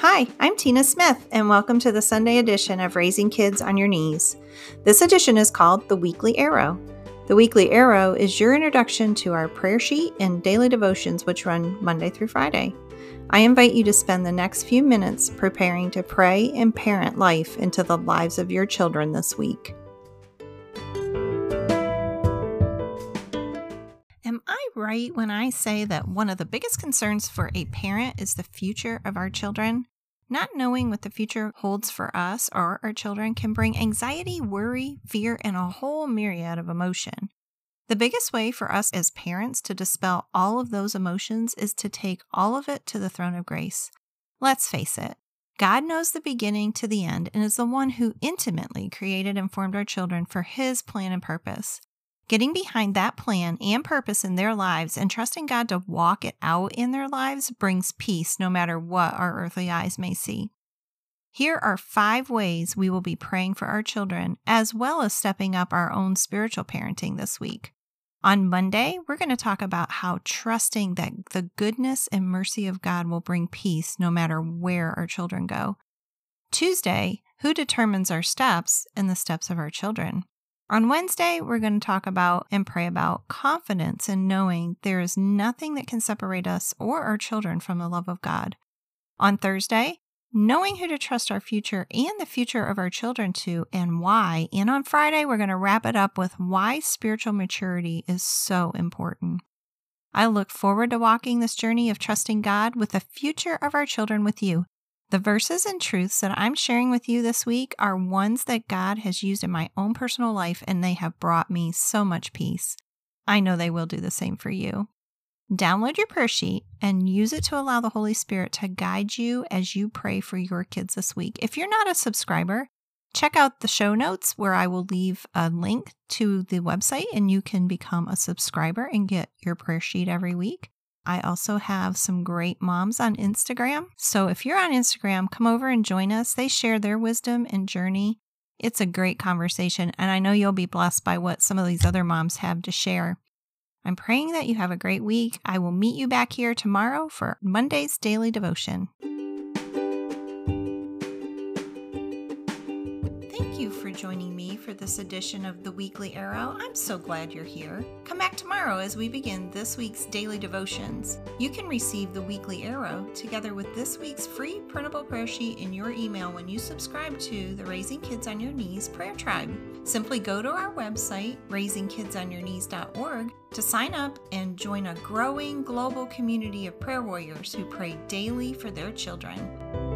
Hi, I'm Tina Smith, and welcome to the Sunday edition of Raising Kids on Your Knees. This edition is called The Weekly Arrow. The Weekly Arrow is your introduction to our prayer sheet and daily devotions, which run Monday through Friday. I invite you to spend the next few minutes preparing to pray and parent life into the lives of your children this week. Am I right when I say that one of the biggest concerns for a parent is the future of our children? Not knowing what the future holds for us or our children can bring anxiety, worry, fear, and a whole myriad of emotion. The biggest way for us as parents to dispel all of those emotions is to take all of it to the throne of grace. Let's face it, God knows the beginning to the end and is the one who intimately created and formed our children for His plan and purpose. Getting behind that plan and purpose in their lives and trusting God to walk it out in their lives brings peace no matter what our earthly eyes may see. Here are five ways we will be praying for our children, as well as stepping up our own spiritual parenting this week. On Monday, we're going to talk about how trusting that the goodness and mercy of God will bring peace no matter where our children go. Tuesday, who determines our steps and the steps of our children? On Wednesday, we're going to talk about and pray about confidence in knowing there is nothing that can separate us or our children from the love of God. On Thursday, knowing who to trust our future and the future of our children to and why. And on Friday, we're going to wrap it up with why spiritual maturity is so important. I look forward to walking this journey of trusting God with the future of our children with you. The verses and truths that I'm sharing with you this week are ones that God has used in my own personal life, and they have brought me so much peace. I know they will do the same for you. Download your prayer sheet and use it to allow the Holy Spirit to guide you as you pray for your kids this week. If you're not a subscriber, check out the show notes where I will leave a link to the website and you can become a subscriber and get your prayer sheet every week. I also have some great moms on Instagram. So if you're on Instagram, come over and join us. They share their wisdom and journey. It's a great conversation, and I know you'll be blessed by what some of these other moms have to share. I'm praying that you have a great week. I will meet you back here tomorrow for Monday's daily devotion. Joining me for this edition of the Weekly Arrow. I'm so glad you're here. Come back tomorrow as we begin this week's daily devotions. You can receive the Weekly Arrow together with this week's free printable prayer sheet in your email when you subscribe to the Raising Kids on Your Knees Prayer Tribe. Simply go to our website, raisingkidsonyourknees.org, to sign up and join a growing global community of prayer warriors who pray daily for their children.